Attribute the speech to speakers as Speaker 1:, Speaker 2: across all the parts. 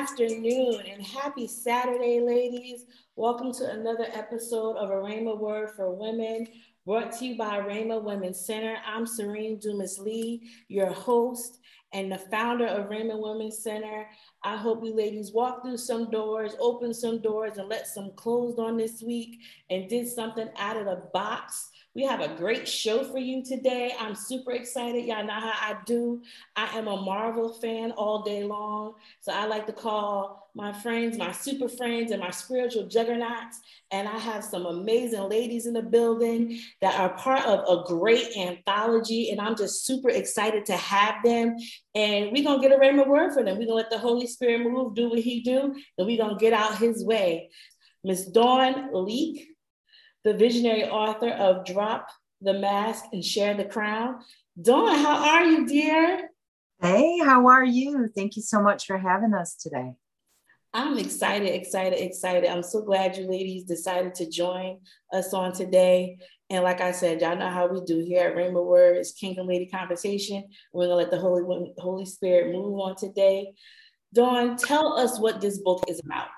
Speaker 1: afternoon and happy Saturday, ladies. Welcome to another episode of A Rhema Word for Women, brought to you by Rhema Women's Center. I'm Serene Dumas Lee, your host and the founder of Rhema Women's Center. I hope you ladies walked through some doors, opened some doors, and let some closed on this week and did something out of the box we have a great show for you today. I'm super excited. Y'all know how I do. I am a Marvel fan all day long. So I like to call my friends, my super friends, and my spiritual juggernauts. And I have some amazing ladies in the building that are part of a great anthology. And I'm just super excited to have them. And we're going to get a rhema word for them. We're going to let the Holy Spirit move, do what he do, and we're going to get out his way. Miss Dawn Lieck the visionary author of Drop the Mask and Share the Crown. Dawn, how are you, dear?
Speaker 2: Hey, how are you? Thank you so much for having us today.
Speaker 1: I'm excited, excited, excited. I'm so glad you ladies decided to join us on today. And like I said, y'all know how we do here at Rhema Words Kingdom Lady Conversation. We're gonna let the Holy Holy Spirit move on today. Dawn, tell us what this book is about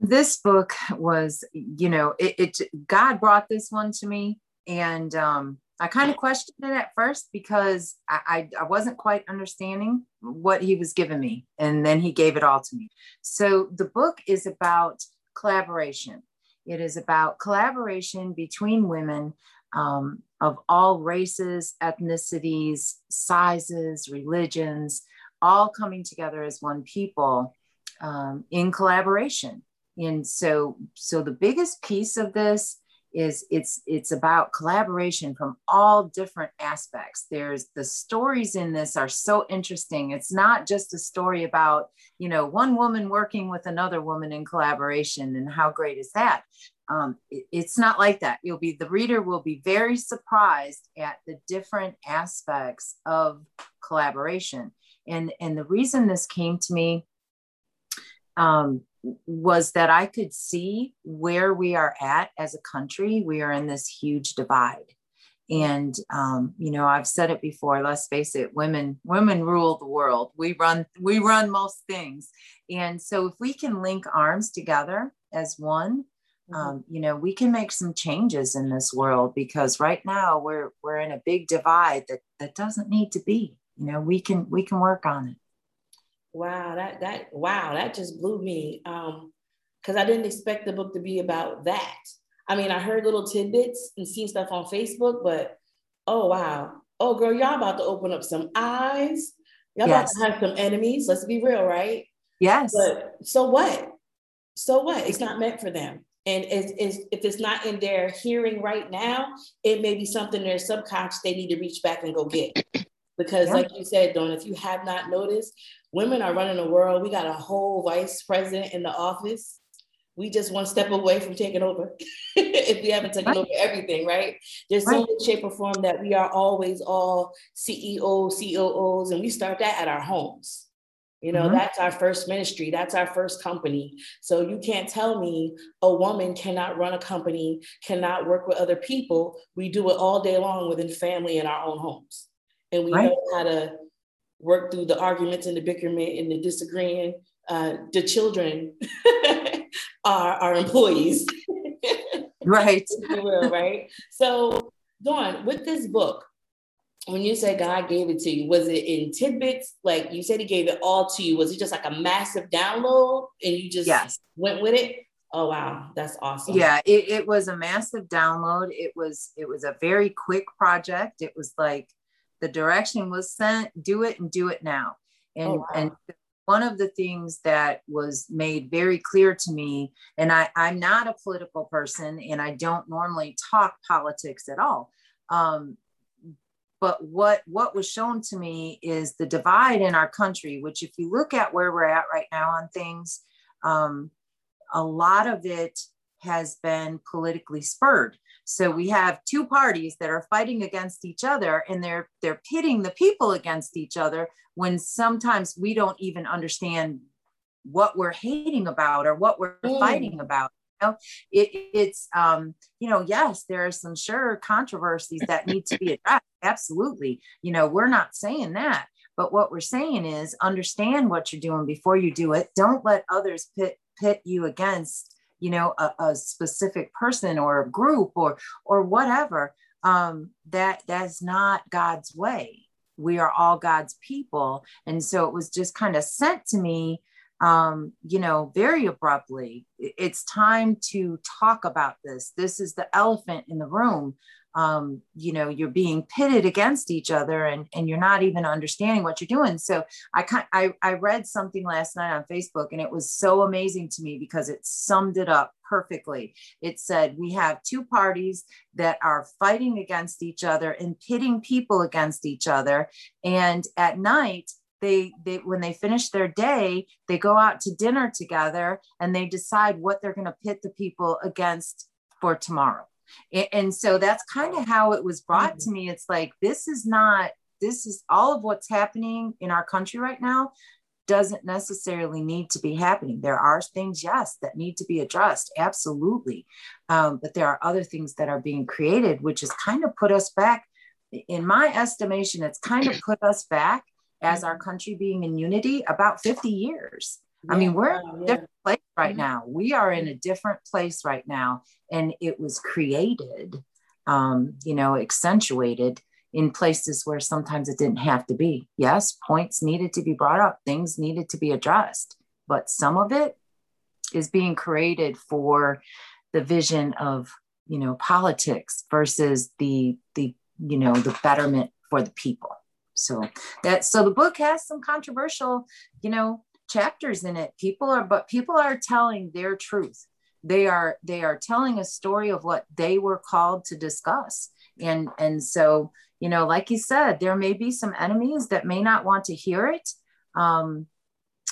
Speaker 2: this book was you know it, it, god brought this one to me and um i kind of questioned it at first because I, I i wasn't quite understanding what he was giving me and then he gave it all to me. So the book is about collaboration. It is about collaboration between women um, of all races ethnicities sizes religions all coming together as one people um, in collaboration and so so the biggest piece of this is it's it's about collaboration from all different aspects. There's the stories in this are so interesting. It's not just a story about you know one woman working with another woman in collaboration and how great is that? Um, it, it's not like that. You'll be the reader will be very surprised at the different aspects of collaboration. And and the reason this came to me um, was that I could see where we are at as a country. We are in this huge divide. And um, you know, I've said it before. Let's face it, women women rule the world. We run we run most things. And so, if we can link arms together as one, mm-hmm. um, you know, we can make some changes in this world. Because right now we're we're in a big divide that that doesn't need to be. You know, we can we can work on it.
Speaker 1: Wow, that that wow, that just blew me. Um, because I didn't expect the book to be about that. I mean, I heard little tidbits and seen stuff on Facebook, but oh wow. Oh girl, y'all about to open up some eyes. Y'all yes. about to have some enemies. Let's be real, right?
Speaker 2: Yes.
Speaker 1: But so what? So what? It's not meant for them. And it's, it's, if it's not in their hearing right now, it may be something in their subconscious they need to reach back and go get. Because, yeah. like you said, Dawn, if you have not noticed, women are running the world. We got a whole vice president in the office. We just one step away from taking over if we haven't taken right. over everything, right? There's right. some shape or form that we are always all CEOs, COOs, and we start that at our homes. You know, mm-hmm. that's our first ministry, that's our first company. So you can't tell me a woman cannot run a company, cannot work with other people. We do it all day long within family in our own homes. And we right. know how to work through the arguments and the bickerment and the disagreeing. Uh, the children are our employees.
Speaker 2: right.
Speaker 1: will, right. So, Dawn, with this book, when you say God gave it to you, was it in tidbits? Like you said, He gave it all to you. Was it just like a massive download and you just
Speaker 2: yes.
Speaker 1: went with it? Oh wow, that's awesome.
Speaker 2: Yeah, it, it was a massive download. It was it was a very quick project. It was like the direction was sent do it and do it now and oh, wow. and one of the things that was made very clear to me and I, i'm not a political person and i don't normally talk politics at all um, but what what was shown to me is the divide in our country which if you look at where we're at right now on things um, a lot of it has been politically spurred so we have two parties that are fighting against each other and they're they're pitting the people against each other when sometimes we don't even understand what we're hating about or what we're mm. fighting about. You know, it, it's um, you know, yes, there are some sure controversies that need to be addressed. Absolutely, you know, we're not saying that, but what we're saying is understand what you're doing before you do it. Don't let others pit pit you against you know a, a specific person or a group or or whatever um that that's not god's way. We are all god's people. And so it was just kind of sent to me um you know very abruptly. It's time to talk about this. This is the elephant in the room um, you know you're being pitted against each other and and you're not even understanding what you're doing. So i I, I read something last night on facebook and it was so amazing to me because it summed it up perfectly. It said we have two parties that are fighting against each other and pitting people against each other. And at night they they when they finish their day they go out to dinner together and they decide what they're going to pit the people against for tomorrow and so that's kind of how it was brought mm-hmm. to me it's like this is not this is all of what's happening in our country right now doesn't necessarily need to be happening there are things yes that need to be addressed absolutely um, but there are other things that are being created which has kind of put us back in my estimation it's kind of put us back as our mm-hmm. country being in unity about 50 years yeah, I mean, we're in a different place right mm-hmm. now. We are in a different place right now. And it was created, um, you know, accentuated in places where sometimes it didn't have to be. Yes, points needed to be brought up, things needed to be addressed, but some of it is being created for the vision of, you know, politics versus the, the, you know, the betterment for the people. So that, so the book has some controversial, you know, chapters in it people are but people are telling their truth. They are they are telling a story of what they were called to discuss. And and so you know like you said there may be some enemies that may not want to hear it. Um,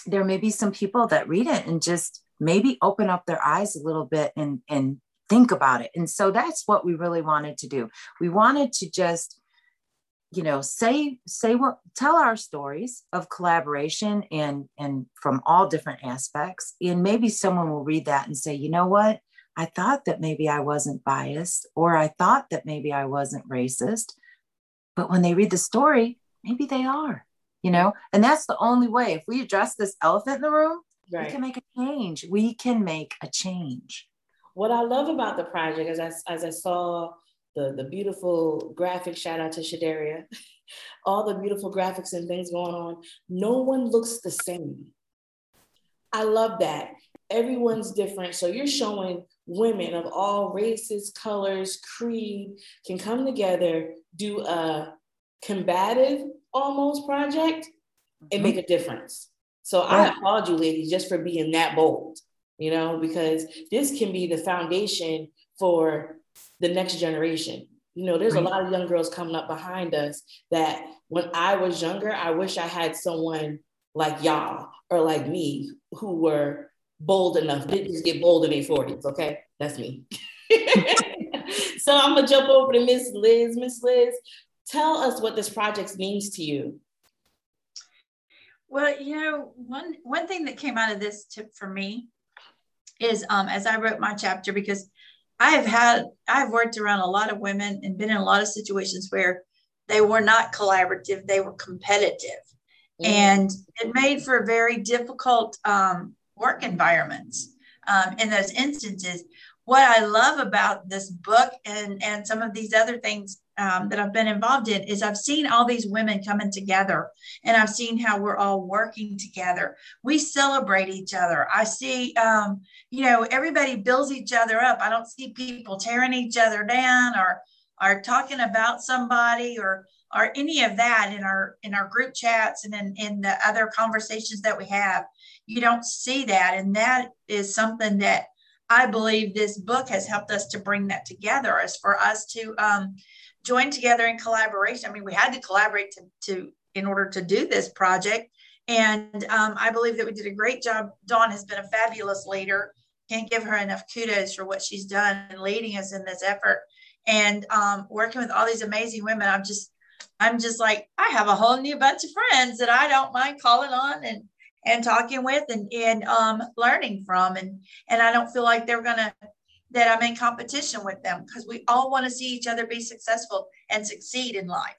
Speaker 2: there may be some people that read it and just maybe open up their eyes a little bit and and think about it. And so that's what we really wanted to do. We wanted to just you know say say what tell our stories of collaboration and and from all different aspects. And maybe someone will read that and say you know what? I thought that maybe i wasn't biased or i thought that maybe i wasn't racist. But when they read the story maybe they are you know? And that's the only way. If we address this elephant in the room right. we can make a change. We can make a change.
Speaker 1: What i love about the project is as, as i saw the, the beautiful graphic, shout out to Shadaria, all the beautiful graphics and things going on. No one looks the same. I love that. Everyone's different. So you're showing women of all races, colors, creed can come together, do a combative almost project and mm-hmm. make a difference. So I applaud you, ladies, just for being that bold, you know, because this can be the foundation for the next generation. You know, there's right. a lot of young girls coming up behind us that when I was younger, I wish I had someone like y'all or like me who were bold enough, didn't just get bold in their 40s. Okay. That's me. so I'm gonna jump over to Miss Liz. Miss Liz, tell us what this project means to you.
Speaker 3: Well, you know, one one thing that came out of this tip for me is um, as I wrote my chapter, because I have had, I've worked around a lot of women and been in a lot of situations where they were not collaborative, they were competitive. Mm. And it made for very difficult um, work environments um, in those instances. What I love about this book and, and some of these other things um, that I've been involved in is I've seen all these women coming together and I've seen how we're all working together. We celebrate each other. I see, um, you know, everybody builds each other up. I don't see people tearing each other down or are talking about somebody or or any of that in our in our group chats and in, in the other conversations that we have you don't see that and that is something that i believe this book has helped us to bring that together as for us to um, joined together in collaboration. I mean, we had to collaborate to, to in order to do this project. And um, I believe that we did a great job. Dawn has been a fabulous leader. Can't give her enough kudos for what she's done and leading us in this effort. And um, working with all these amazing women, I'm just, I'm just like, I have a whole new bunch of friends that I don't mind calling on and and talking with and, and um, learning from. And, and I don't feel like they're to, that I'm in competition with them because we all want to see each other be successful and succeed in life.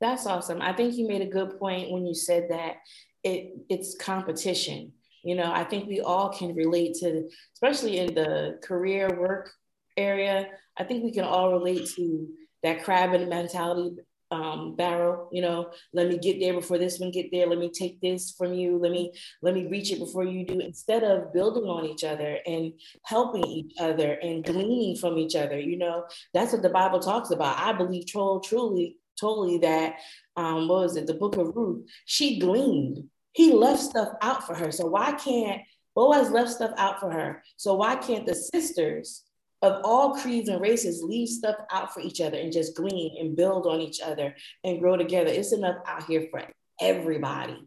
Speaker 1: That's awesome. I think you made a good point when you said that it it's competition. You know, I think we all can relate to, especially in the career work area. I think we can all relate to that crab mentality um, barrel you know let me get there before this one get there. Let me take this from you. Let me let me reach it before you do instead of building on each other and helping each other and gleaning from each other you know? That's what the bible talks about. I believe troll truly totally that um what was it? The book of ruth she gleaned. He left stuff out for her. So why can't boaz left stuff out for her? So why can't the sisters of all creeds and races leave stuff out for each other and just glean and build on each other and grow together. It's enough out here for everybody.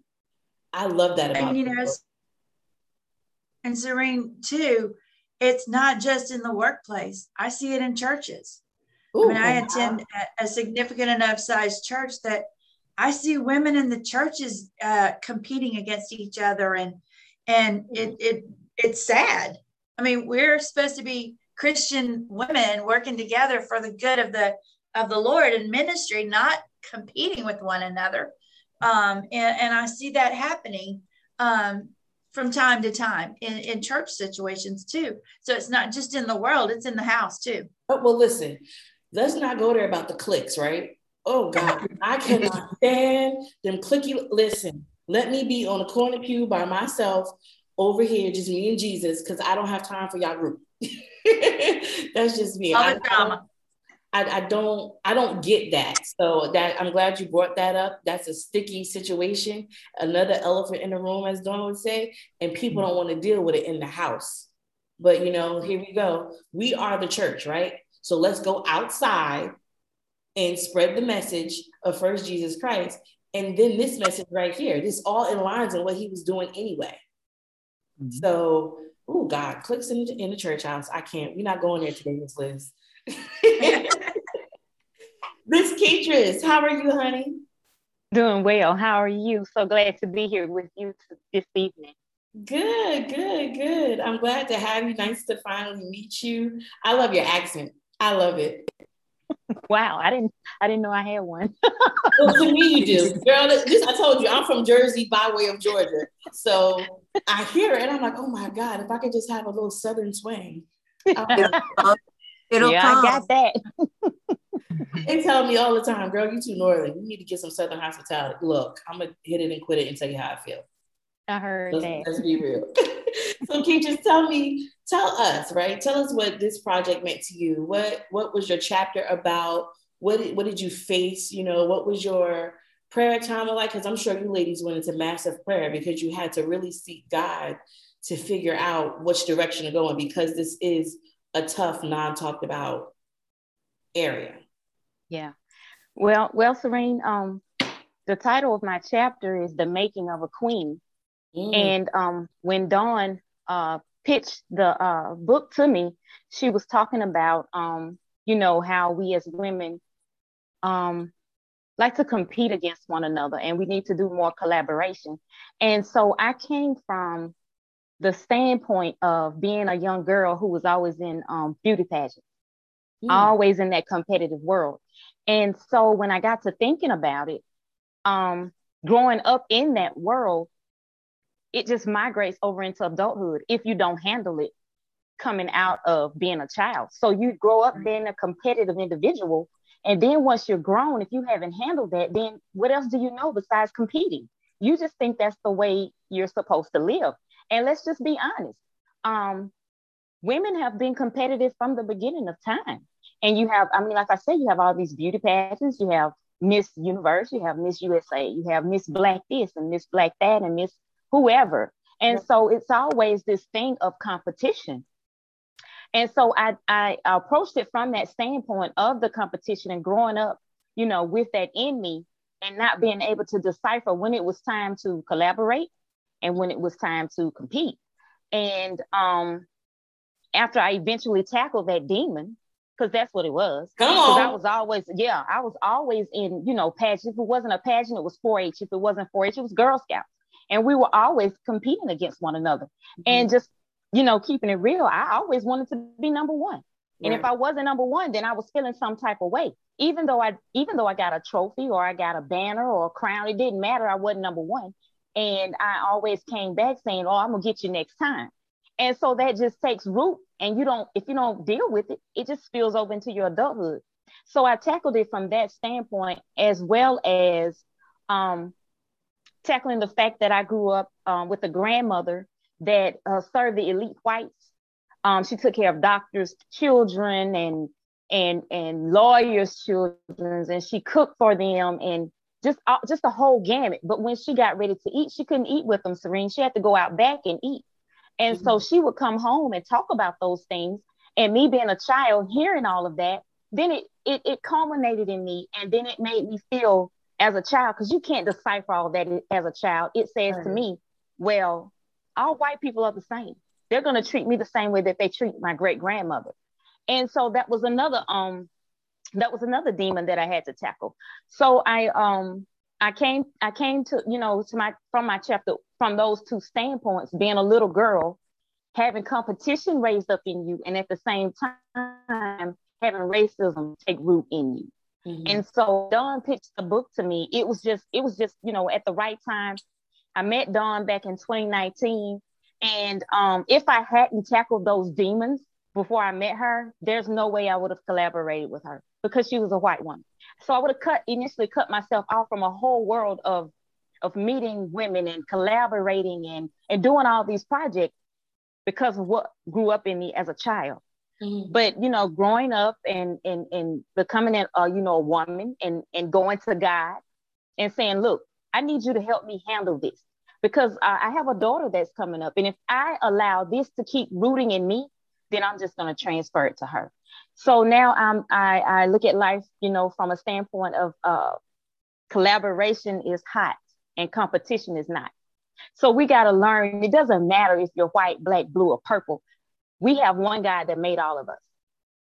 Speaker 1: I love that about
Speaker 3: and, you know, and Serene too. It's not just in the workplace. I see it in churches. Ooh, I mean, I attend a, a significant enough sized church that I see women in the churches uh, competing against each other, and and it it it's sad. I mean, we're supposed to be Christian women working together for the good of the of the Lord and ministry, not competing with one another. Um, and, and I see that happening um, from time to time in, in church situations too. So it's not just in the world, it's in the house too.
Speaker 1: But well, listen, let's not go there about the clicks, right? Oh God, I cannot stand them clicky. Listen, let me be on a corner pew by myself over here, just me and Jesus, because I don't have time for y'all group. That's just me. All the drama. I, I, don't I don't get that. So that I'm glad you brought that up. That's a sticky situation, another elephant in the room, as Dawn would say, and people don't want to deal with it in the house. But you know, here we go. We are the church, right? So let's go outside and spread the message of first Jesus Christ. And then this message right here, this all in lines in what he was doing anyway. Mm-hmm. So oh God, clicks in, in the church house. I can't. We're not going there today, Miss Liz. Miss Keatris, how are you, honey?
Speaker 4: Doing well. How are you? So glad to be here with you this evening.
Speaker 1: Good, good, good. I'm glad to have you. Nice to finally meet you. I love your accent. I love it.
Speaker 4: Wow, I didn't I didn't know I had one.
Speaker 1: well, to me you do. Girl, this, I told you I'm from Jersey by way of Georgia. So I hear it and I'm like, oh my God, if I could just have a little southern swing.
Speaker 4: It'll yeah, come. I got that.
Speaker 1: they tell me all the time, girl, you too northern. You need to get some southern hospitality. Look, I'm gonna hit it and quit it and tell you how I feel.
Speaker 4: I heard
Speaker 1: let's,
Speaker 4: that.
Speaker 1: Let's be real. so can you just tell me, tell us, right? Tell us what this project meant to you. What what was your chapter about? What what did you face? You know, what was your prayer time like? Because I'm sure you ladies went into massive prayer because you had to really seek God to figure out which direction to go in because this is a tough, non-talked about area.
Speaker 4: Yeah. Well, well, Serene, um, the title of my chapter is The Making of a Queen. Mm. And um, when Dawn uh, pitched the uh, book to me, she was talking about, um, you know, how we as women um, like to compete against one another and we need to do more collaboration. And so I came from the standpoint of being a young girl who was always in um, beauty pageants, mm. always in that competitive world. And so when I got to thinking about it, um, growing up in that world, it just migrates over into adulthood if you don't handle it coming out of being a child. So you grow up being a competitive individual. And then once you're grown, if you haven't handled that, then what else do you know besides competing? You just think that's the way you're supposed to live. And let's just be honest. Um, women have been competitive from the beginning of time. And you have, I mean, like I said, you have all these beauty pageants, you have Miss Universe, you have Miss USA, you have Miss Black this and Miss Black that and Miss whoever. And so it's always this thing of competition. And so I, I approached it from that standpoint of the competition and growing up, you know, with that in me and not being able to decipher when it was time to collaborate and when it was time to compete. And um, after I eventually tackled that demon, because that's what it was.
Speaker 1: Come on.
Speaker 4: I was always, yeah, I was always in, you know, pageant. If it wasn't a pageant, it was 4-H. If it wasn't 4-H, it was Girl Scouts. And we were always competing against one another. Mm-hmm. And just, you know, keeping it real, I always wanted to be number one. And if I wasn't number one, then I was feeling some type of way. Even though I even though I got a trophy or I got a banner or a crown, it didn't matter. I wasn't number one. And I always came back saying, Oh, I'm gonna get you next time. And so that just takes root. And you don't, if you don't deal with it, it just spills over into your adulthood. So I tackled it from that standpoint, as well as um, tackling the fact that I grew up um, with a grandmother that uh, served the elite whites. Um, she took care of doctors' children and and and lawyers' children, and she cooked for them and just uh, just the whole gamut. But when she got ready to eat, she couldn't eat with them, Serene. She had to go out back and eat. And mm-hmm. so she would come home and talk about those things. And me being a child, hearing all of that, then it it, it culminated in me, and then it made me feel as a child because you can't decipher all that as a child. It says right. to me, well, all white people are the same. They're going to treat me the same way that they treat my great grandmother. And so that was another um that was another demon that I had to tackle. So I um I came I came to you know to my from my chapter from those two standpoints being a little girl having competition raised up in you and at the same time having racism take root in you. Mm-hmm. And so Dawn pitched the book to me. It was just, it was just, you know, at the right time. I met Dawn back in 2019. And um, if I hadn't tackled those demons before I met her, there's no way I would have collaborated with her because she was a white woman. So I would have cut initially cut myself off from a whole world of of meeting women and collaborating and and doing all these projects because of what grew up in me as a child. Mm-hmm. But you know, growing up and and and becoming a uh, you know a woman and and going to God and saying, look, I need you to help me handle this because uh, I have a daughter that's coming up, and if I allow this to keep rooting in me, then I'm just going to transfer it to her. So now I'm I I look at life, you know, from a standpoint of uh, collaboration is hot and competition is not. So we got to learn. It doesn't matter if you're white, black, blue, or purple we have one God that made all of us.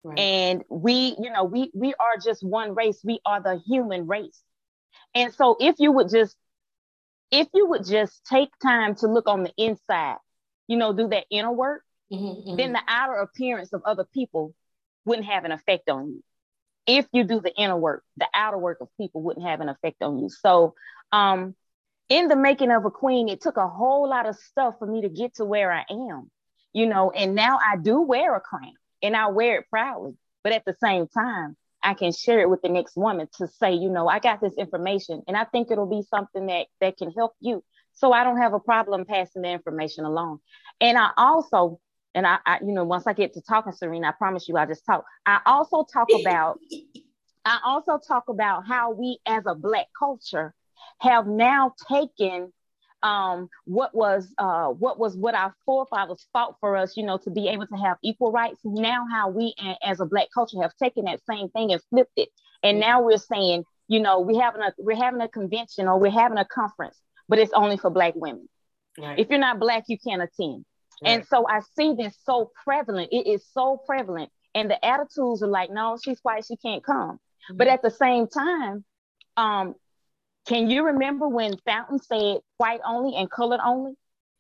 Speaker 4: Right. And we, you know, we we are just one race. We are the human race. And so if you would just if you would just take time to look on the inside, you know, do that inner work, mm-hmm, mm-hmm. then the outer appearance of other people wouldn't have an effect on you. If you do the inner work, the outer work of people wouldn't have an effect on you. So, um, in the making of a queen, it took a whole lot of stuff for me to get to where I am you know, and now I do wear a crown and I wear it proudly. But at the same time, I can share it with the next woman to say, you know, I got this information and I think it'll be something that that can help you. So I don't have a problem passing the information along. And I also, and I, I you know, once I get to talking, Serena, I promise you, I just talk. I also talk about, I also talk about how we as a Black culture have now taken um, what was uh, what was what our forefathers fought for us, you know, to be able to have equal rights. Now, how we as a black culture have taken that same thing and flipped it, and now we're saying, you know, we having a we're having a convention or we're having a conference, but it's only for black women. Right. If you're not black, you can't attend. Right. And so I see this so prevalent. It is so prevalent, and the attitudes are like, no, she's white, she can't come. Mm-hmm. But at the same time, um, can you remember when Fountain said white only and colored only?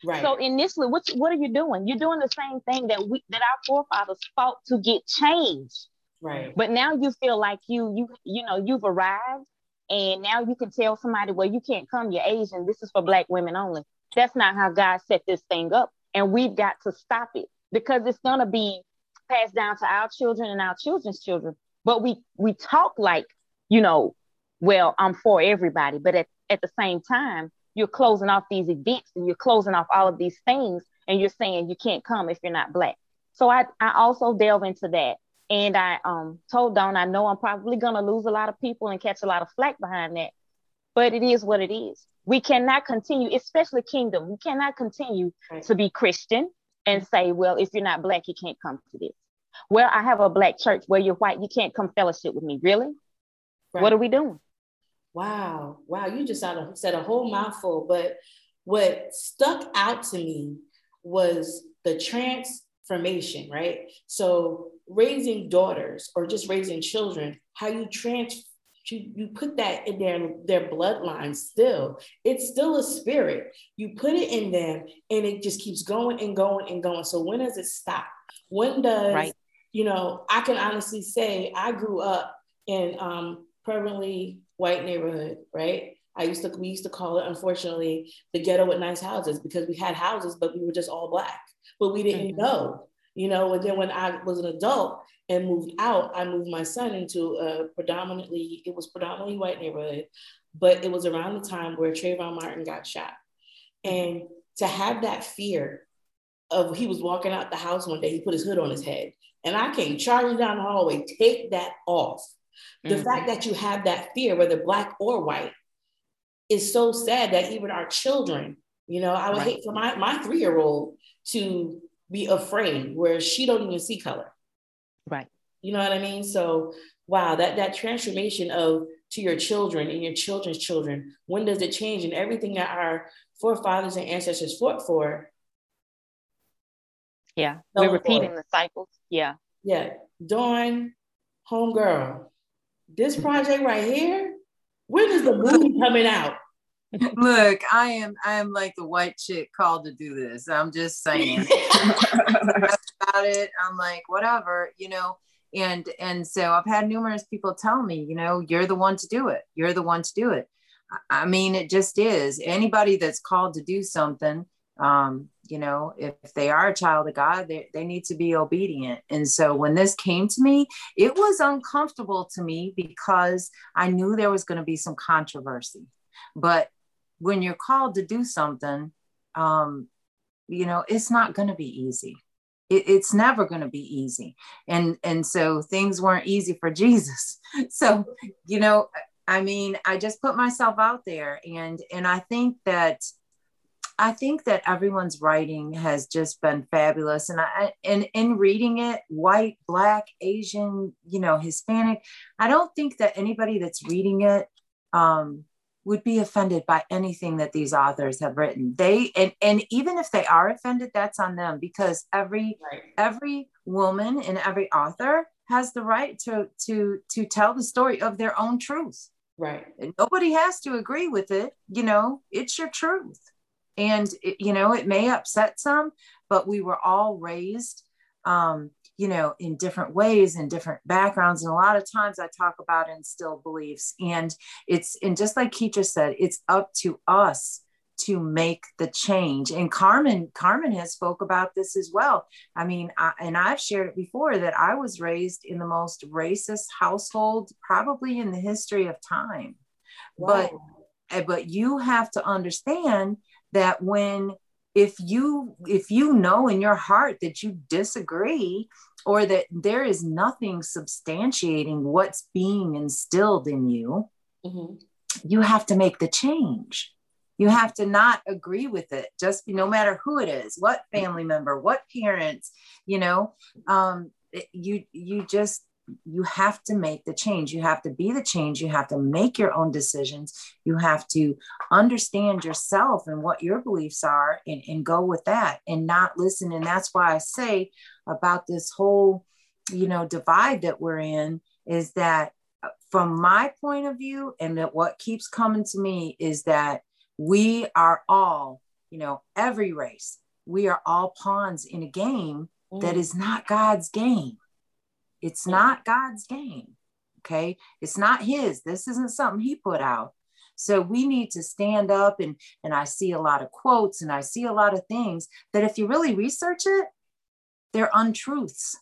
Speaker 4: Right. So initially, what what are you doing? You're doing the same thing that we that our forefathers fought to get change.
Speaker 1: Right.
Speaker 4: But now you feel like you you you know you've arrived, and now you can tell somebody, well, you can't come. You're Asian. This is for Black women only. That's not how God set this thing up, and we've got to stop it because it's gonna be passed down to our children and our children's children. But we we talk like you know well, I'm for everybody. But at, at the same time, you're closing off these events and you're closing off all of these things and you're saying you can't come if you're not black. So I, I also delve into that. And I um, told Dawn, I know I'm probably going to lose a lot of people and catch a lot of flack behind that, but it is what it is. We cannot continue, especially kingdom, we cannot continue right. to be Christian and say, well, if you're not black, you can't come to this. Well, I have a black church where you're white, you can't come fellowship with me. Really? Right. What are we doing?
Speaker 1: Wow, wow, you just said a whole mouthful. But what stuck out to me was the transformation, right? So raising daughters or just raising children, how you trans you, you put that in their their bloodline still it's still a spirit you put it in them and it just keeps going and going and going so when does it stop when does right. you know i can honestly say i grew up in um permanently white neighborhood right I used to we used to call it unfortunately the ghetto with nice houses because we had houses but we were just all black but we didn't mm-hmm. know you know and then when I was an adult and moved out, I moved my son into a predominantly, it was predominantly white neighborhood, but it was around the time where Trayvon Martin got shot. And to have that fear of he was walking out the house one day, he put his hood on his head, and I came charging down the hallway, take that off. The mm-hmm. fact that you have that fear, whether black or white, is so sad that even our children, you know, I would right. hate for my, my three-year-old to be afraid where she don't even see color.
Speaker 4: Right.
Speaker 1: You know what I mean? So wow, that that transformation of to your children and your children's children, when does it change? And everything that our forefathers and ancestors fought for.
Speaker 4: Yeah, we're repeating the cycles. Yeah.
Speaker 1: Yeah. Dawn, homegirl, this project right here, when is the movie coming out?
Speaker 2: Look, I am I am like the white chick called to do this. I'm just saying about it. I'm like, whatever, you know. And and so I've had numerous people tell me, you know, you're the one to do it. You're the one to do it. I mean, it just is. Anybody that's called to do something, um, you know, if they are a child of God, they, they need to be obedient. And so when this came to me, it was uncomfortable to me because I knew there was going to be some controversy. But when you're called to do something, um, you know, it's not going to be easy. It, it's never going to be easy. And, and so things weren't easy for Jesus. So, you know, I mean, I just put myself out there and, and I think that, I think that everyone's writing has just been fabulous. And I, and in reading it, white, black, Asian, you know, Hispanic, I don't think that anybody that's reading it, um, would be offended by anything that these authors have written they and, and even if they are offended that's on them because every right. every woman and every author has the right to to to tell the story of their own truth
Speaker 1: right
Speaker 2: and nobody has to agree with it you know it's your truth and it, you know it may upset some but we were all raised um you know, in different ways in different backgrounds. And a lot of times I talk about instilled beliefs. And it's, and just like Keetra said, it's up to us to make the change. And Carmen, Carmen has spoke about this as well. I mean, I, and I've shared it before that I was raised in the most racist household probably in the history of time. Wow. But eh, but you have to understand that when if you if you know in your heart that you disagree or that there is nothing substantiating what's being instilled in you mm-hmm. you have to make the change you have to not agree with it just no matter who it is what family member what parents you know um, you you just you have to make the change. You have to be the change. You have to make your own decisions. You have to understand yourself and what your beliefs are and, and go with that and not listen. And that's why I say about this whole, you know, divide that we're in is that uh, from my point of view, and that what keeps coming to me is that we are all, you know, every race, we are all pawns in a game mm. that is not God's game it's not God's game. Okay. It's not his. This isn't something he put out. So we need to stand up and and I see a lot of quotes and I see a lot of things that if you really research it, they're untruths.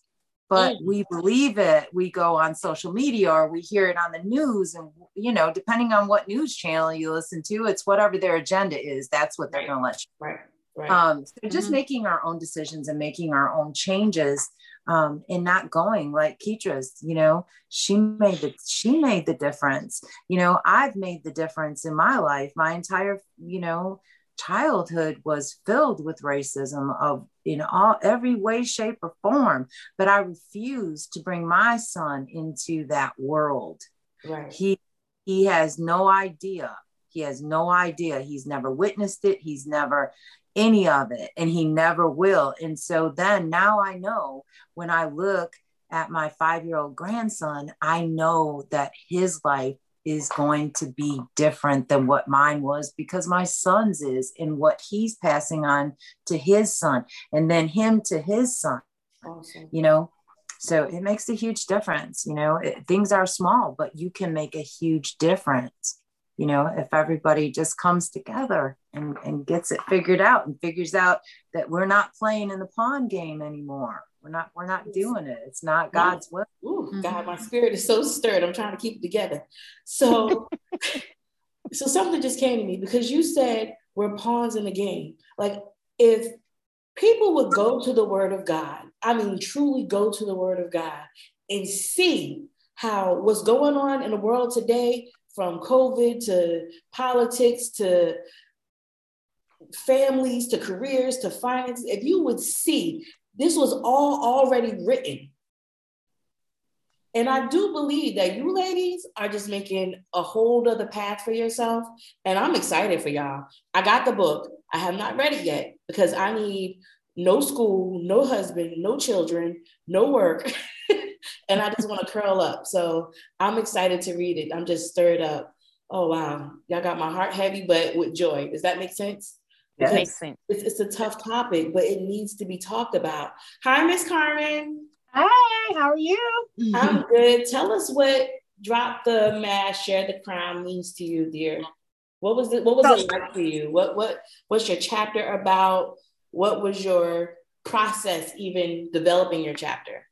Speaker 2: But mm. we believe it. We go on social media or we hear it on the news. And you know, depending on what news channel you listen to, it's whatever their agenda is. That's what they're
Speaker 1: right.
Speaker 2: gonna let you.
Speaker 1: Right. Right.
Speaker 2: Um, so just mm-hmm. making our own decisions and making our own changes um, and not going like Keetra's, you know, she made the she made the difference. You know, I've made the difference in my life. My entire, you know, childhood was filled with racism of in all every way, shape, or form. But I refused to bring my son into that world.
Speaker 1: Right.
Speaker 2: He he has no idea. He has no idea. He's never witnessed it. He's never, any of it and he never will and so then now i know when i look at my 5 year old grandson i know that his life is going to be different than what mine was because my son's is and what he's passing on to his son and then him to his son. Awesome. You know, so it makes a huge difference. You know, it, things are small, but you can make a huge difference. You know, if everybody just comes together and, and gets it figured out and figures out that we're not playing in the pawn game anymore we're not we're not doing it. It's not God's will.
Speaker 1: Ooh, mm-hmm. God, my spirit is so stirred. I'm trying to keep it together. So so something just came to me because you said we're pawns in the game. Like if people would go to the word of God, I mean truly go to the word of God and see how what's going on in the world today from COVID to politics to families to careers to finance, if you would see this was all already written. And I do believe that you ladies are just making a whole other path for yourself. And I'm excited for y'all. I got the book. I have not read it yet because I need no school, no husband, no children, no work. and I just want to curl up. So I'm excited to read it. I'm just stirred up. Oh, wow. Y'all got my heart heavy, but with joy. Does that make sense?
Speaker 4: That makes sense.
Speaker 1: It's, it's, a tough topic, but it needs to be talked about. Hi, Miss Carmen.
Speaker 5: Hi, how are you?
Speaker 1: I'm good. Tell us what drop the mask, share the crown means to you, dear. What was it? What was so, it like for you? What what what's your chapter about? What was your process even developing your chapter?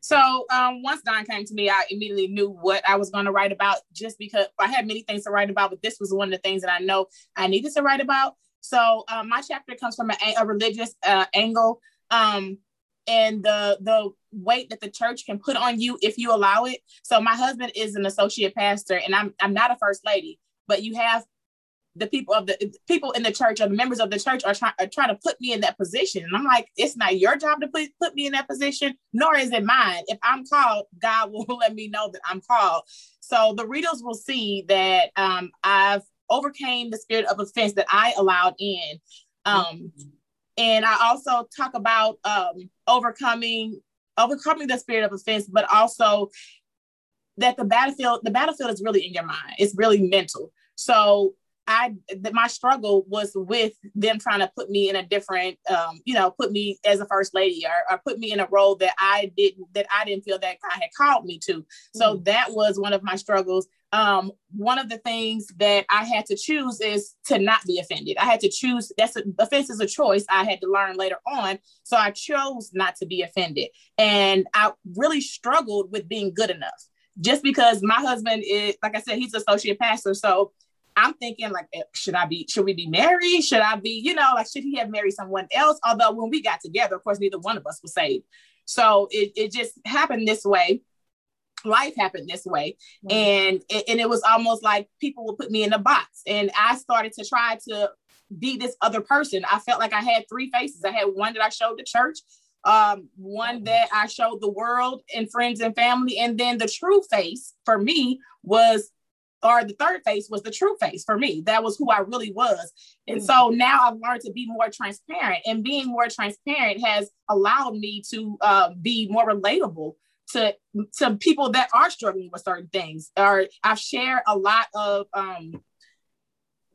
Speaker 5: So um, once Dawn came to me, I immediately knew what I was going to write about just because I had many things to write about, but this was one of the things that I know I needed to write about. So um, my chapter comes from a, a religious uh, angle, um, and the the weight that the church can put on you if you allow it. So my husband is an associate pastor, and I'm I'm not a first lady, but you have the people of the people in the church or the members of the church are, are trying to put me in that position. And I'm like, it's not your job to put, put me in that position, nor is it mine. If I'm called, God will let me know that I'm called. So the readers will see that um, I've overcame the spirit of offense that I allowed in. Um, and I also talk about um, overcoming overcoming the spirit of offense, but also that the battlefield the battlefield is really in your mind. It's really mental. So I that my struggle was with them trying to put me in a different, um, you know, put me as a first lady or, or, put me in a role that I didn't that I didn't feel that God had called me to. So mm-hmm. that was one of my struggles. Um, one of the things that I had to choose is to not be offended. I had to choose. That's a, offense is a choice. I had to learn later on. So I chose not to be offended, and I really struggled with being good enough. Just because my husband is, like I said, he's associate pastor, so I'm thinking like, eh, should I be, should we be married? Should I be, you know, like, should he have married someone else? Although when we got together, of course, neither one of us was saved. So it, it just happened this way. Life happened this way. Mm-hmm. And, and it was almost like people would put me in a box. And I started to try to be this other person. I felt like I had three faces. I had one that I showed the church, um, one that I showed the world and friends and family. And then the true face for me was or the third face was the true face for me. That was who I really was. And so mm-hmm. now I've learned to be more transparent, and being more transparent has allowed me to uh, be more relatable to to people that are struggling with certain things. Or I've shared a lot of um,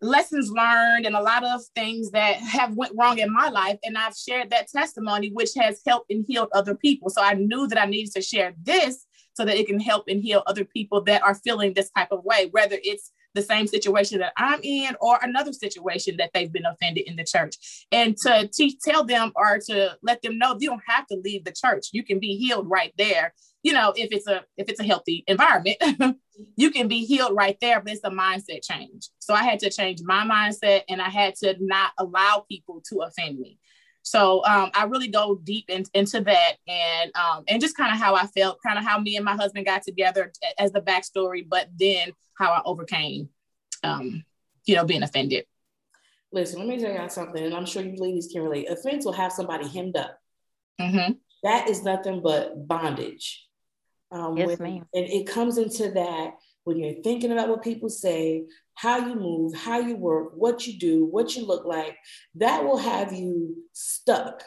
Speaker 5: lessons learned and a lot of things that have went wrong in my life and i've shared that testimony which has helped and healed other people so i knew that i needed to share this so that it can help and heal other people that are feeling this type of way, whether it's the same situation that I'm in or another situation that they've been offended in the church. And to teach, tell them or to let them know you don't have to leave the church. You can be healed right there. You know, if it's a if it's a healthy environment, you can be healed right there, but it's a mindset change. So I had to change my mindset and I had to not allow people to offend me. So um, I really go deep in, into that and um, and just kind of how I felt, kind of how me and my husband got together as the backstory, but then how I overcame, um, you know, being offended.
Speaker 1: Listen, let me tell y'all something, and I'm sure you ladies can relate. Offense will have somebody hemmed up. Mm-hmm. That is nothing but bondage. Um, yes, when, ma'am. And it comes into that when you're thinking about what people say, how you move, how you work, what you do, what you look like, that will have you stuck.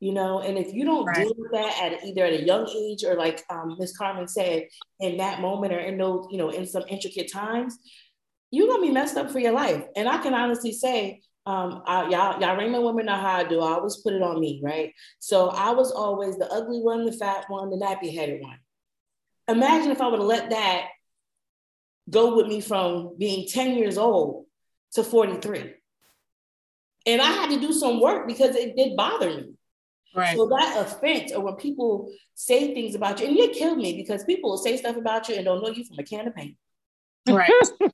Speaker 1: you know and if you don't right. deal with that at either at a young age or like um, miss carmen said in that moment or in those you know in some intricate times you're gonna be messed up for your life and i can honestly say um, I, y'all, y'all Rhema women know how I do. I always put it on me, right? So I was always the ugly one, the fat one, the nappy headed one. Imagine if I would have let that go with me from being 10 years old to 43. And I had to do some work because it did bother me. Right. So that offense, or when people say things about you, and it killed me because people will say stuff about you and don't know you from a can of paint.
Speaker 4: Right.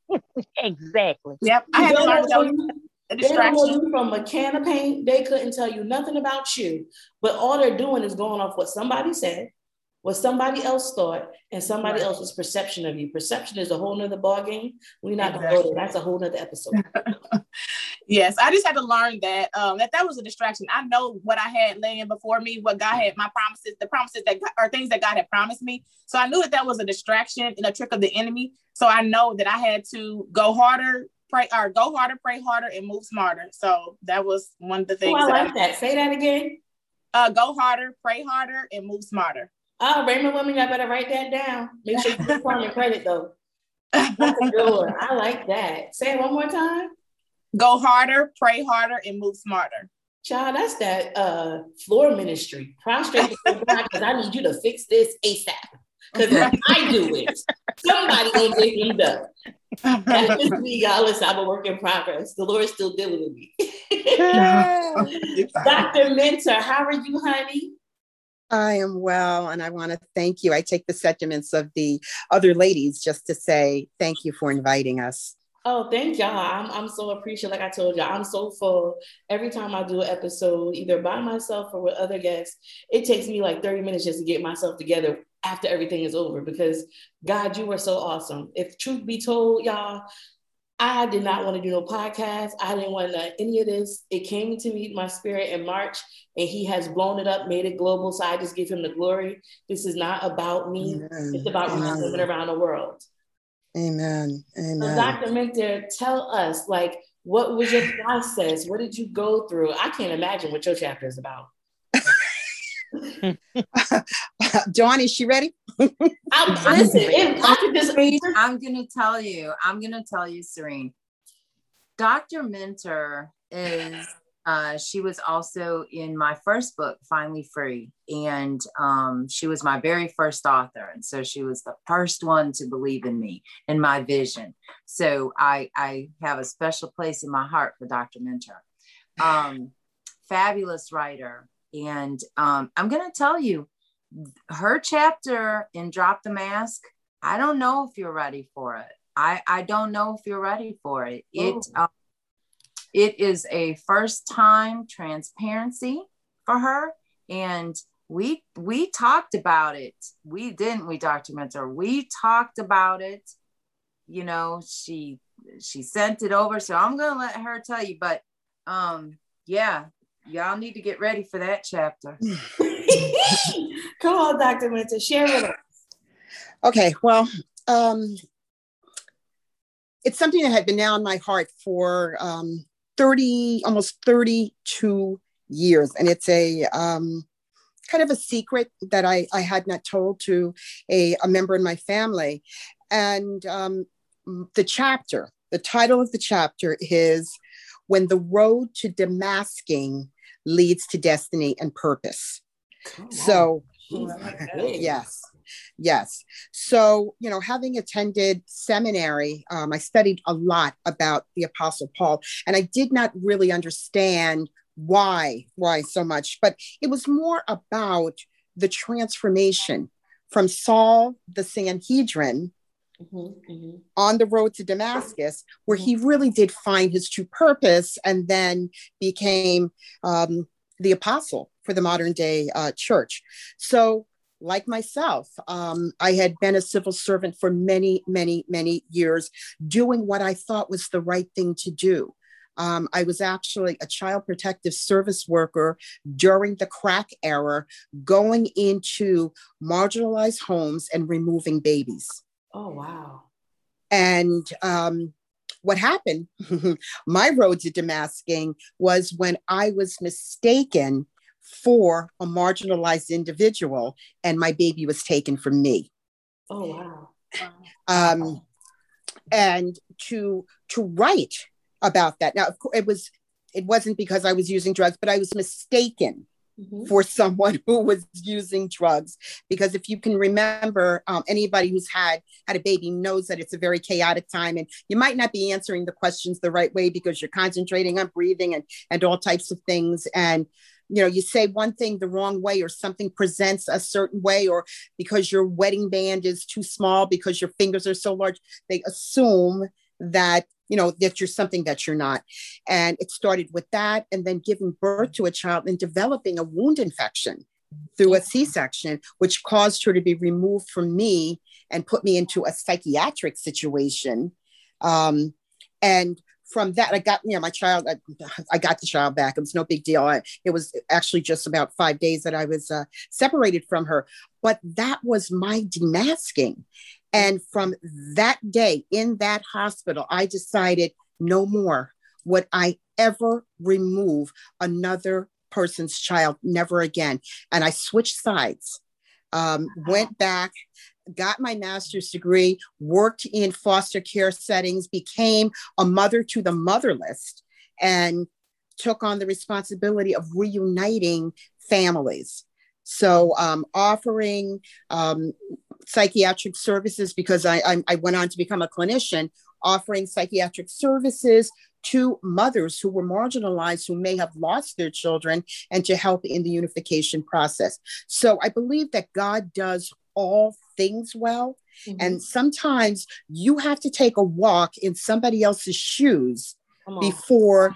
Speaker 4: exactly.
Speaker 5: Yep. I had to learn
Speaker 1: a distraction. They you from a can of paint. They couldn't tell you nothing about you, but all they're doing is going off what somebody said, what somebody else thought, and somebody right. else's perception of you. Perception is a whole nother ball game. We're not exactly. gonna go there. That's a whole nother episode.
Speaker 5: yes, I just had to learn that um, that that was a distraction. I know what I had laying before me, what God had my promises, the promises that are things that God had promised me. So I knew that that was a distraction and a trick of the enemy. So I know that I had to go harder pray or go harder, pray harder, and move smarter. So that was one of the things.
Speaker 1: Oh, I like that. that. Say that again.
Speaker 5: Uh, go harder, pray harder, and move smarter.
Speaker 1: Oh, Rhema women, y'all better write that down. Make sure you put on your credit though. That's a good one. I like that. Say it one more time.
Speaker 5: Go harder, pray harder, and move smarter.
Speaker 1: Child, that's that uh floor ministry. Prostrate because I need you to fix this ASAP. Because if I do it, somebody gonna get me up. That's just me, y'all. Listen, I'm a work in progress. The Lord is still dealing with me. Dr. Mentor, how are you, honey?
Speaker 6: I am well, and I want to thank you. I take the sentiments of the other ladies just to say thank you for inviting us.
Speaker 1: Oh, thank y'all. I'm, I'm so appreciative. Like I told y'all, I'm so full. Every time I do an episode, either by myself or with other guests, it takes me like 30 minutes just to get myself together after everything is over because God, you were so awesome. If truth be told, y'all, I did not want to do no podcast. I didn't want to any of this. It came to me, my spirit in March, and he has blown it up, made it global. So I just give him the glory. This is not about me. Amen. It's about women around the world.
Speaker 6: Amen. Amen. So
Speaker 1: Dr. Mentor, tell us, like, what was your process? What did you go through? I can't imagine what your chapter is about.
Speaker 6: Dawn, is she ready?
Speaker 2: I'm, listen, if I'm gonna tell you, I'm gonna tell you, Serene. Dr. Mentor is uh, she was also in my first book, Finally Free, and um, she was my very first author, and so she was the first one to believe in me and my vision. So I I have a special place in my heart for Dr. Mentor. Um, fabulous writer, and um, I'm going to tell you, her chapter in Drop the Mask, I don't know if you're ready for it. I, I don't know if you're ready for it. It uh, it is a first time transparency for her, and we we talked about it. We didn't we, Dr. Mentor? We talked about it. You know, she she sent it over, so I'm gonna let her tell you. But um, yeah, y'all need to get ready for that chapter.
Speaker 1: Come on, Dr. Winter, share with us.
Speaker 6: Okay, well, um, it's something that had been now in my heart for um, 30, almost 32 years. And it's a um, kind of a secret that I, I had not told to a, a member in my family. And um, the chapter, the title of the chapter is When the Road to Demasking leads to destiny and purpose. So, yes, yes. So, you know, having attended seminary, um, I studied a lot about the Apostle Paul, and I did not really understand why, why so much, but it was more about the transformation from Saul the Sanhedrin Mm-hmm, mm-hmm. on the road to Damascus, where mm-hmm. he really did find his true purpose and then became um, the apostle for the modern day uh, church. So, like myself, um, I had been a civil servant for many, many, many years, doing what I thought was the right thing to do. Um, I was actually a child protective service worker during the crack era, going into marginalized homes and removing babies.
Speaker 1: Oh, wow.
Speaker 6: And um, what happened, my road to demasking was when I was mistaken for a marginalized individual, and my baby was taken from me.
Speaker 1: Oh wow.
Speaker 6: Um, and to to write about that. Now, of course, it was it wasn't because I was using drugs, but I was mistaken mm-hmm. for someone who was using drugs. Because if you can remember, um, anybody who's had had a baby knows that it's a very chaotic time, and you might not be answering the questions the right way because you're concentrating on breathing and and all types of things. And you know you say one thing the wrong way or something presents a certain way or because your wedding band is too small because your fingers are so large they assume that you know that you're something that you're not and it started with that and then giving birth to a child and developing a wound infection through a c-section which caused her to be removed from me and put me into a psychiatric situation um, and from that, I got, you know, my child, I, I, got the child back. It was no big deal. I, it was actually just about five days that I was uh, separated from her. But that was my demasking. And from that day in that hospital, I decided no more would I ever remove another person's child, never again. And I switched sides, um, went back got my master's degree, worked in foster care settings, became a mother to the motherless, and took on the responsibility of reuniting families. So, um, offering um, psychiatric services because I, I, I went on to become a clinician, offering psychiatric services to mothers who were marginalized who may have lost their children and to help in the unification process. So I believe that God does all things well. Mm-hmm. And sometimes you have to take a walk in somebody else's shoes before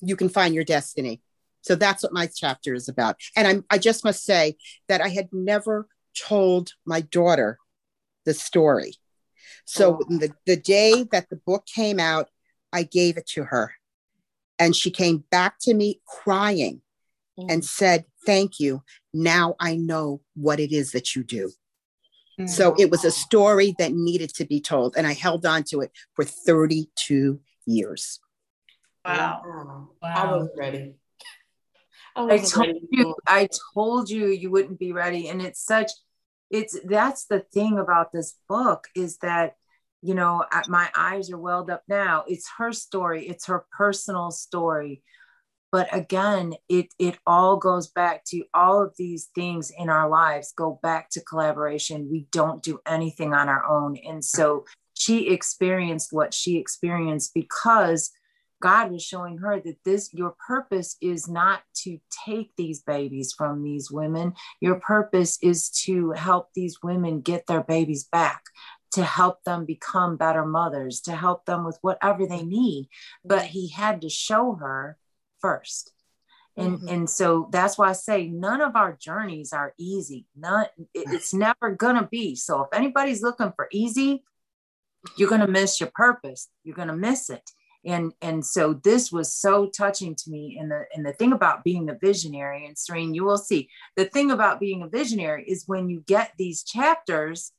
Speaker 6: you can find your destiny. So that's what my chapter is about. And I'm, I just must say that I had never told my daughter the story. So oh. the, the day that the book came out, I gave it to her. And she came back to me crying mm. and said, Thank you. Now I know what it is that you do. So it was a story that needed to be told, and I held on to it for 32 years.
Speaker 1: Wow. wow. I was ready.
Speaker 2: Oh, I, I told you, I told you you wouldn't be ready. And it's such, it's that's the thing about this book is that, you know, my eyes are welled up now. It's her story, it's her personal story but again it it all goes back to all of these things in our lives go back to collaboration we don't do anything on our own and so she experienced what she experienced because God was showing her that this, your purpose is not to take these babies from these women. Your purpose is to help these women get their babies back, to help them become better mothers, to help them with whatever they need. But he had to show her first and mm-hmm. and so that's why i say none of our journeys are easy none it's never gonna be so if anybody's looking for easy you're gonna miss your purpose you're gonna miss it and and so this was so touching to me and the and the thing about being a visionary and serene you will see the thing about being a visionary is when you get these chapters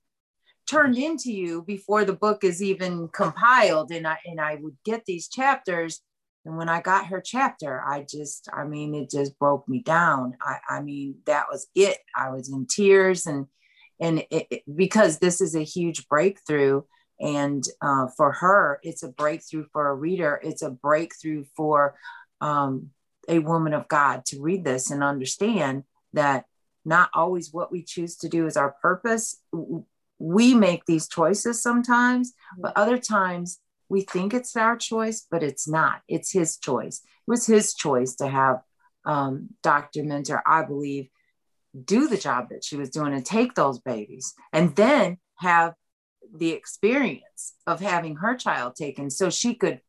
Speaker 2: turned into you before the book is even compiled and i and i would get these chapters and when I got her chapter, I just, I mean, it just broke me down. I, I mean, that was it. I was in tears and, and it, it, because this is a huge breakthrough and uh, for her, it's a breakthrough for a reader. It's a breakthrough for um, a woman of God to read this and understand that not always what we choose to do is our purpose. We make these choices sometimes, but other times we think it's our choice, but it's not. It's his choice. It was his choice to have um, Dr. Mentor, I believe, do the job that she was doing and take those babies and then have the experience of having her child taken so she could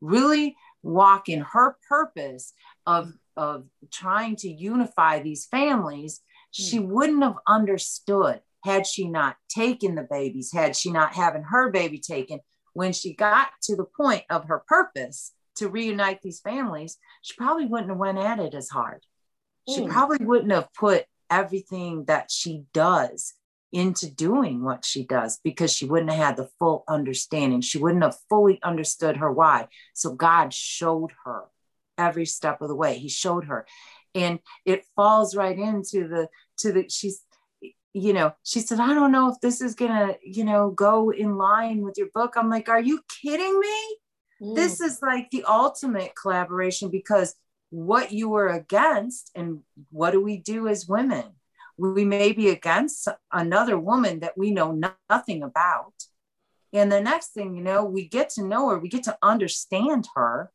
Speaker 2: really walk in her purpose of, of trying to unify these families. She hmm. wouldn't have understood had she not taken the babies, had she not having her baby taken, when she got to the point of her purpose to reunite these families, she probably wouldn't have went at it as hard. She mm. probably wouldn't have put everything that she does into doing what she does because she wouldn't have had the full understanding. She wouldn't have fully understood her why. So God showed her every step of the way. He showed her. and it falls right into the to the she's you know she said i don't know if this is gonna you know go in line with your book i'm like are you kidding me mm. this is like the ultimate collaboration because what you were against and what do we do as women we may be against another woman that we know nothing about. And the next thing you know we get to know her we get to understand her.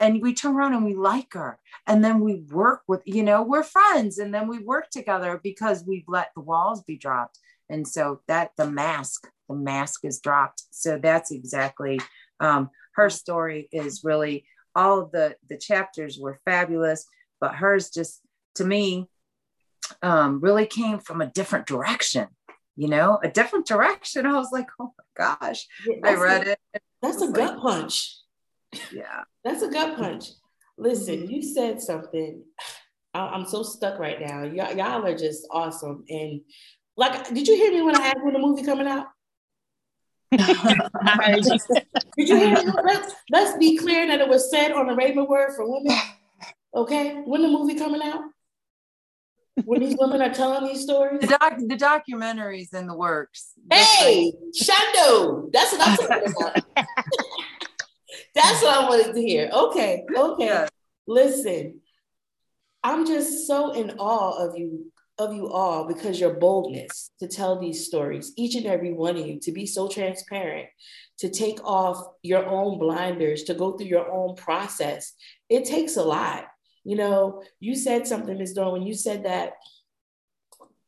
Speaker 2: And we turn around and we like her. And then we work with you know we're friends and then we work together because we've let the walls be dropped. And so that the mask the mask is dropped. So that's exactly um, her story is really all the the chapters were fabulous but hers just to me um, really came from a different direction you know a different direction i was like oh my gosh yeah, i read
Speaker 1: a,
Speaker 2: it
Speaker 1: that's a gut like, punch
Speaker 2: yeah.
Speaker 1: That's a gut punch. Listen, you said something. I'm so stuck right now. y'all are just awesome. And like, did you hear me when I asked when the movie coming out? did you hear me? Let's, let's be clear that it was said on the Rhema Word for women. Okay, when the movie coming out? When these women are telling these stories?
Speaker 2: The, doc, the documentary's in the works.
Speaker 1: Hey, Shando, that's what I'm talking about. That's what I wanted to hear. Okay, okay. Yeah. Listen, I'm just so in awe of you, of you all, because your boldness to tell these stories, each and every one of you, to be so transparent, to take off your own blinders, to go through your own process. It takes a lot. You know, you said something, Ms. Dawn, when you said that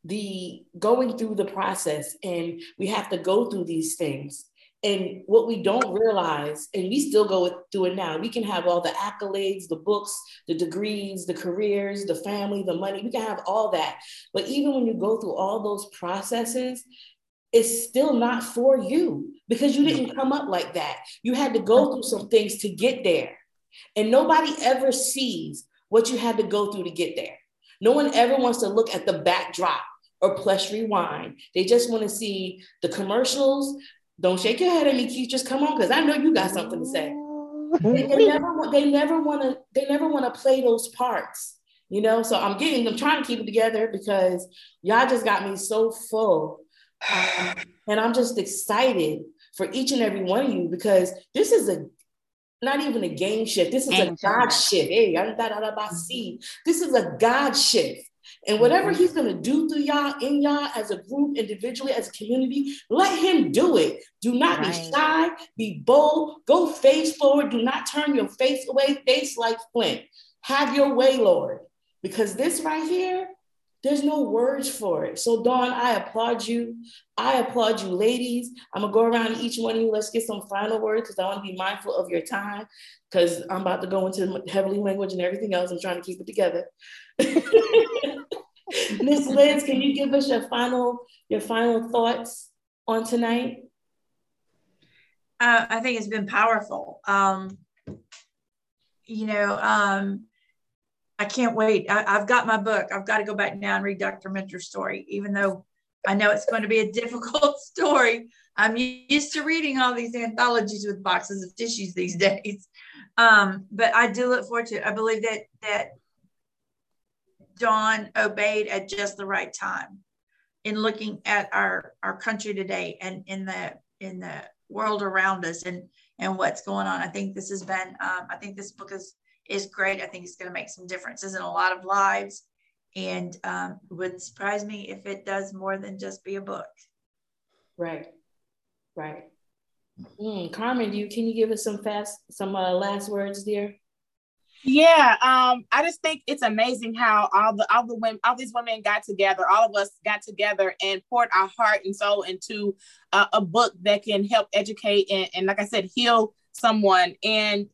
Speaker 1: the going through the process and we have to go through these things and what we don't realize, and we still go through it now, we can have all the accolades, the books, the degrees, the careers, the family, the money, we can have all that. But even when you go through all those processes, it's still not for you because you didn't come up like that. You had to go through some things to get there. And nobody ever sees what you had to go through to get there. No one ever wants to look at the backdrop or plush rewind. They just want to see the commercials, don't shake your head at me, Keith. Just come on, because I know you got something to say. they, they never, they never want to, they never want to play those parts, you know. So I'm getting, I'm trying to keep it together because y'all just got me so full, um, and I'm just excited for each and every one of you because this is a not even a game shift. This is a God shift. Hey, see. this is a God shift. And whatever mm-hmm. he's going to do through y'all, in y'all, as a group, individually, as a community, let him do it. Do not right. be shy, be bold, go face forward. Do not turn your face away, face like flint. Have your way, Lord. Because this right here, there's no words for it. So, Dawn, I applaud you. I applaud you, ladies. I'm gonna go around to each one of you. Let's get some final words because I want to be mindful of your time because I'm about to go into heavenly language and everything else. I'm trying to keep it together. Miss Liz, can you give us your final your final thoughts on tonight?
Speaker 3: Uh, I think it's been powerful. Um, you know, um, I can't wait. I, have got my book. I've got to go back now and read Dr. Mentor's story, even though I know it's going to be a difficult story. I'm used to reading all these anthologies with boxes of tissues these days. Um, but I do look forward to it. I believe that that Dawn obeyed at just the right time in looking at our our country today and in the in the world around us and and what's going on. I think this has been um, I think this book is is great. I think it's going to make some differences in a lot of lives, and um, would surprise me if it does more than just be a book.
Speaker 1: Right, right. Mm, Carmen, do you can you give us some fast some uh, last words, dear?
Speaker 5: Yeah, um, I just think it's amazing how all the all the women, all these women got together, all of us got together and poured our heart and soul into uh, a book that can help educate and, and, like I said, heal someone. And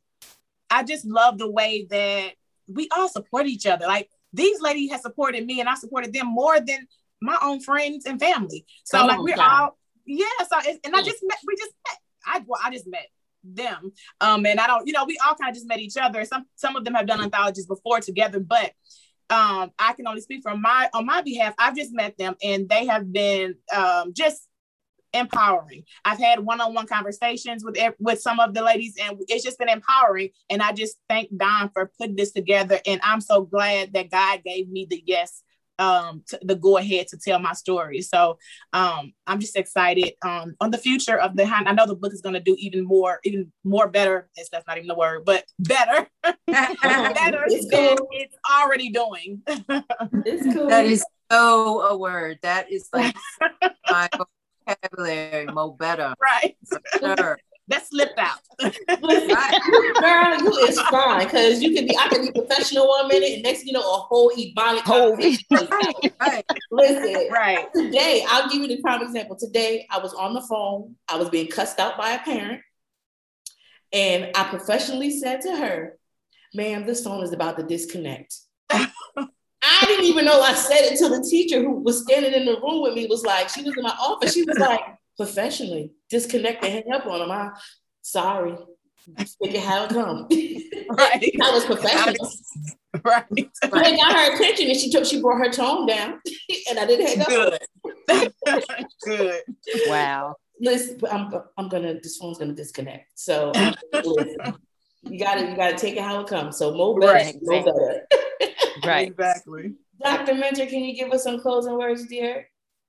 Speaker 5: I just love the way that we all support each other. Like these ladies have supported me, and I supported them more than my own friends and family. So Come like on, we're God. all yeah. So and I just met. We just met. I well, I just met them. Um, and I don't, you know, we all kind of just met each other. Some some of them have done anthologies before together, but um, I can only speak from my on my behalf. I've just met them, and they have been um, just empowering. I've had one-on-one conversations with with some of the ladies, and it's just been empowering. And I just thank Dawn for putting this together. And I'm so glad that God gave me the yes um, to, the go ahead to tell my story. So um, I'm just excited um, on the future of the. I know the book is going to do even more, even more better. It's, that's not even the word, but better, better it's than cool. it's already doing.
Speaker 2: it's cool. That is so a word. That is like my vocabulary. Mo better.
Speaker 5: Right. Sure that slipped out.
Speaker 1: Girl, you is fine because you can be. I can be professional one minute, and next you know a whole ebonic whole right, right. Listen, right. Today, I'll give you the prime example. Today, I was on the phone. I was being cussed out by a parent, and I professionally said to her, "Ma'am, this phone is about to disconnect." I didn't even know I said it until the teacher who was standing in the room with me was like, she was in my office. She was like, professionally. Disconnect and hang up on him. I sorry. Take it how it come. Right. I was professional. Right. right. I got her attention and she took she brought her tone down and I didn't hang up.
Speaker 5: Good. Good.
Speaker 4: Wow.
Speaker 1: Listen, I'm I'm gonna this phone's gonna disconnect. So you gotta you gotta take it how it comes. So more better, right. more better.
Speaker 4: right.
Speaker 5: Exactly.
Speaker 1: Dr. Mentor, can you give us some closing words, dear?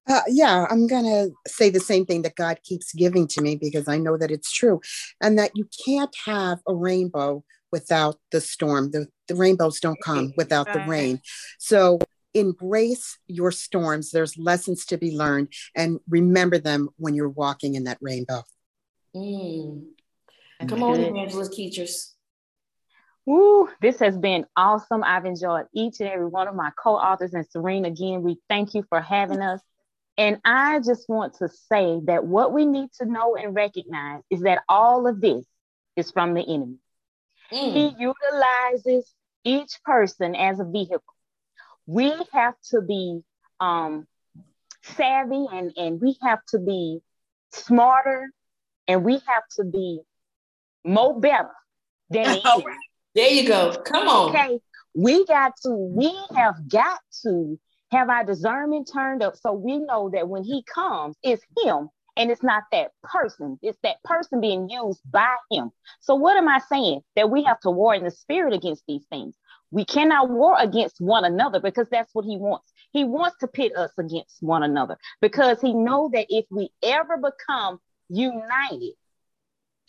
Speaker 6: Uh, yeah, I'm going to say the same thing that God keeps giving to me because I know that it's true. And that you can't have a rainbow without the storm. The, the rainbows don't come without the rain. So embrace your storms. There's lessons to be learned and remember them when you're walking in that rainbow.
Speaker 1: Mm. Come on, Evangelist Teachers.
Speaker 4: Woo, this has been awesome. I've enjoyed each and every one of my co-authors and Serene again. We thank you for having us. And I just want to say that what we need to know and recognize is that all of this is from the enemy. Mm. He utilizes each person as a vehicle. We have to be um, savvy and, and we have to be smarter and we have to be more better than the.
Speaker 1: There you go. Come on.
Speaker 4: Okay. We got to, we have got to have our discernment turned up so we know that when he comes, it's him and it's not that person. It's that person being used by him. So, what am I saying? That we have to war in the spirit against these things. We cannot war against one another because that's what he wants. He wants to pit us against one another because he knows that if we ever become united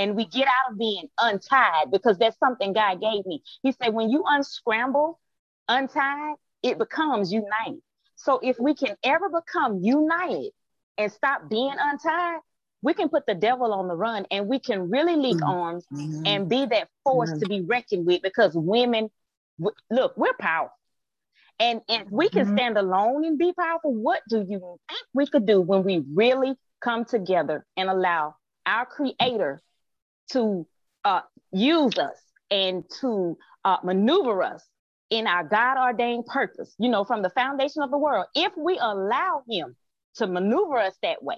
Speaker 4: and we get out of being untied, because that's something God gave me. He said, when you unscramble, untied, it becomes united. So if we can ever become united and stop being untied, we can put the devil on the run and we can really link mm-hmm. arms mm-hmm. and be that force mm-hmm. to be reckoned with because women, w- look, we're powerful. And, and we can mm-hmm. stand alone and be powerful. What do you think we could do when we really come together and allow our creator to uh, use us and to uh, maneuver us in our God ordained purpose, you know, from the foundation of the world, if we allow Him to maneuver us that way,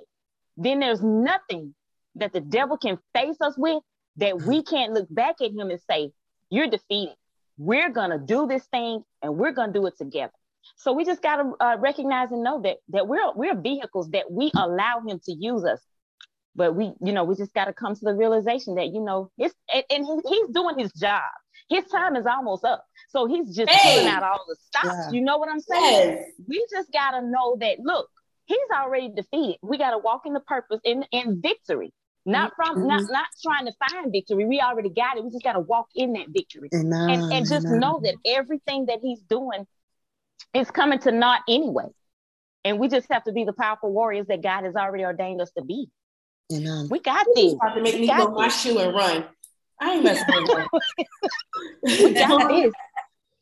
Speaker 4: then there's nothing that the devil can face us with that we can't look back at Him and say, You're defeated. We're going to do this thing and we're going to do it together. So we just got to uh, recognize and know that that we're we're vehicles that we allow him to use us. But we, you know, we just got to come to the realization that you know it's and, and he's doing his job. His time is almost up. So he's just hey. pulling out all the stops. Yeah. You know what I'm saying? Yes. We just got to know that, look, he's already defeated. We got to walk in the purpose in, in victory. Not from mm-hmm. not not trying to find victory. We already got it. We just got to walk in that victory. Amen. And, and just Amen. know that everything that he's doing is coming to naught anyway. And we just have to be the powerful warriors that God has already ordained us to be. Amen. We got this.
Speaker 1: About to make me go my shoe and run. I ain't messing with
Speaker 4: we got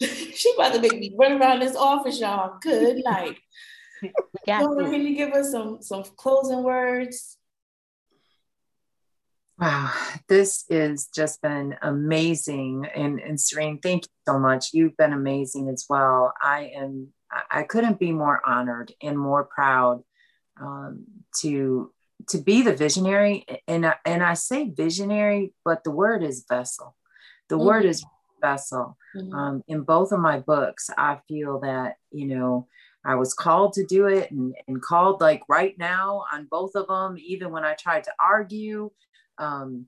Speaker 4: this.
Speaker 1: she about to make me run around this office, y'all. Good night. Laura, can you give us some some closing words?
Speaker 2: Wow, this has just been amazing. And, and Serene, thank you so much. You've been amazing as well. I am I couldn't be more honored and more proud um, to to be the visionary. And I, and I say visionary, but the word is vessel. The mm-hmm. word is vessel. Mm-hmm. Um, in both of my books, I feel that, you know, I was called to do it and, and called like right now on both of them, even when I tried to argue, um,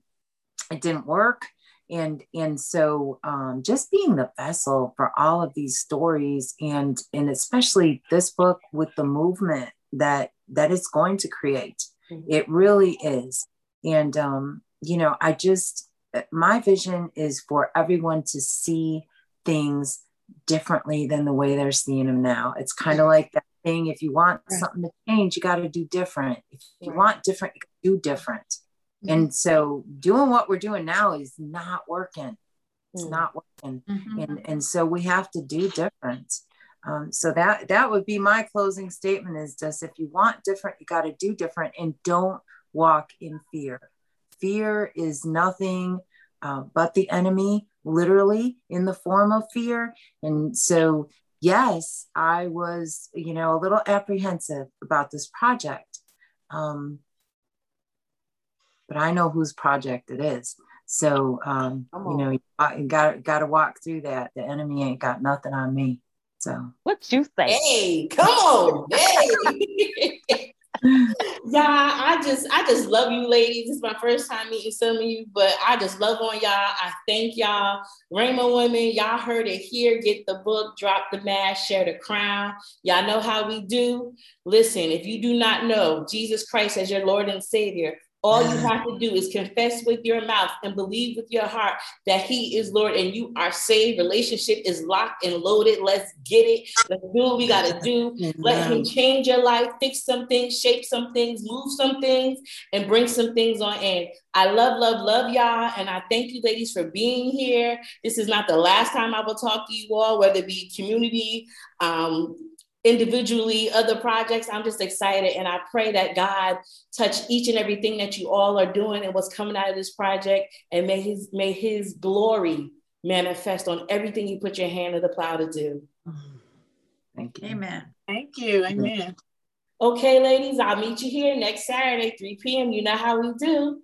Speaker 2: it didn't work. And and so um, just being the vessel for all of these stories and and especially this book with the movement that that it's going to create, mm-hmm. it really is. And um, you know, I just my vision is for everyone to see things differently than the way they're seeing them now. It's kind of like that thing if you want right. something to change, you got to do different. If you right. want different, you do different. Mm-hmm. And so doing what we're doing now is not working. It's mm-hmm. not working. Mm-hmm. And, and so we have to do different. Um, so that that would be my closing statement is just if you want different, you got to do different and don't walk in fear. Fear is nothing uh, but the enemy literally in the form of fear. And so, yes, I was, you know, a little apprehensive about this project. Um, but I know whose project it is. So, um, you know, you got got to walk through that. The enemy ain't got nothing on me. So,
Speaker 4: what you say?
Speaker 1: Hey, come on, hey. y'all, I just I just love you ladies. It's my first time meeting some of you, but I just love on y'all. I thank y'all. Rhema women, y'all heard it here. Get the book, drop the mask, share the crown. Y'all know how we do. Listen, if you do not know Jesus Christ as your Lord and Savior, all you have to do is confess with your mouth and believe with your heart that He is Lord and you are saved. Relationship is locked and loaded. Let's get it. Let's do what we got to do. Let Him change your life, fix some things, shape some things, move some things, and bring some things on in. I love, love, love y'all. And I thank you, ladies, for being here. This is not the last time I will talk to you all, whether it be community, um, individually other projects. I'm just excited and i pray that god touch each and everything that you all are doing and what's coming out of this project and may his may his glory manifest on everything you put your hand to the plow to do.
Speaker 2: Thank you.
Speaker 3: Amen.
Speaker 5: Thank you. Amen.
Speaker 1: Okay ladies i'll meet you here next saturday 3 p.m you know how we do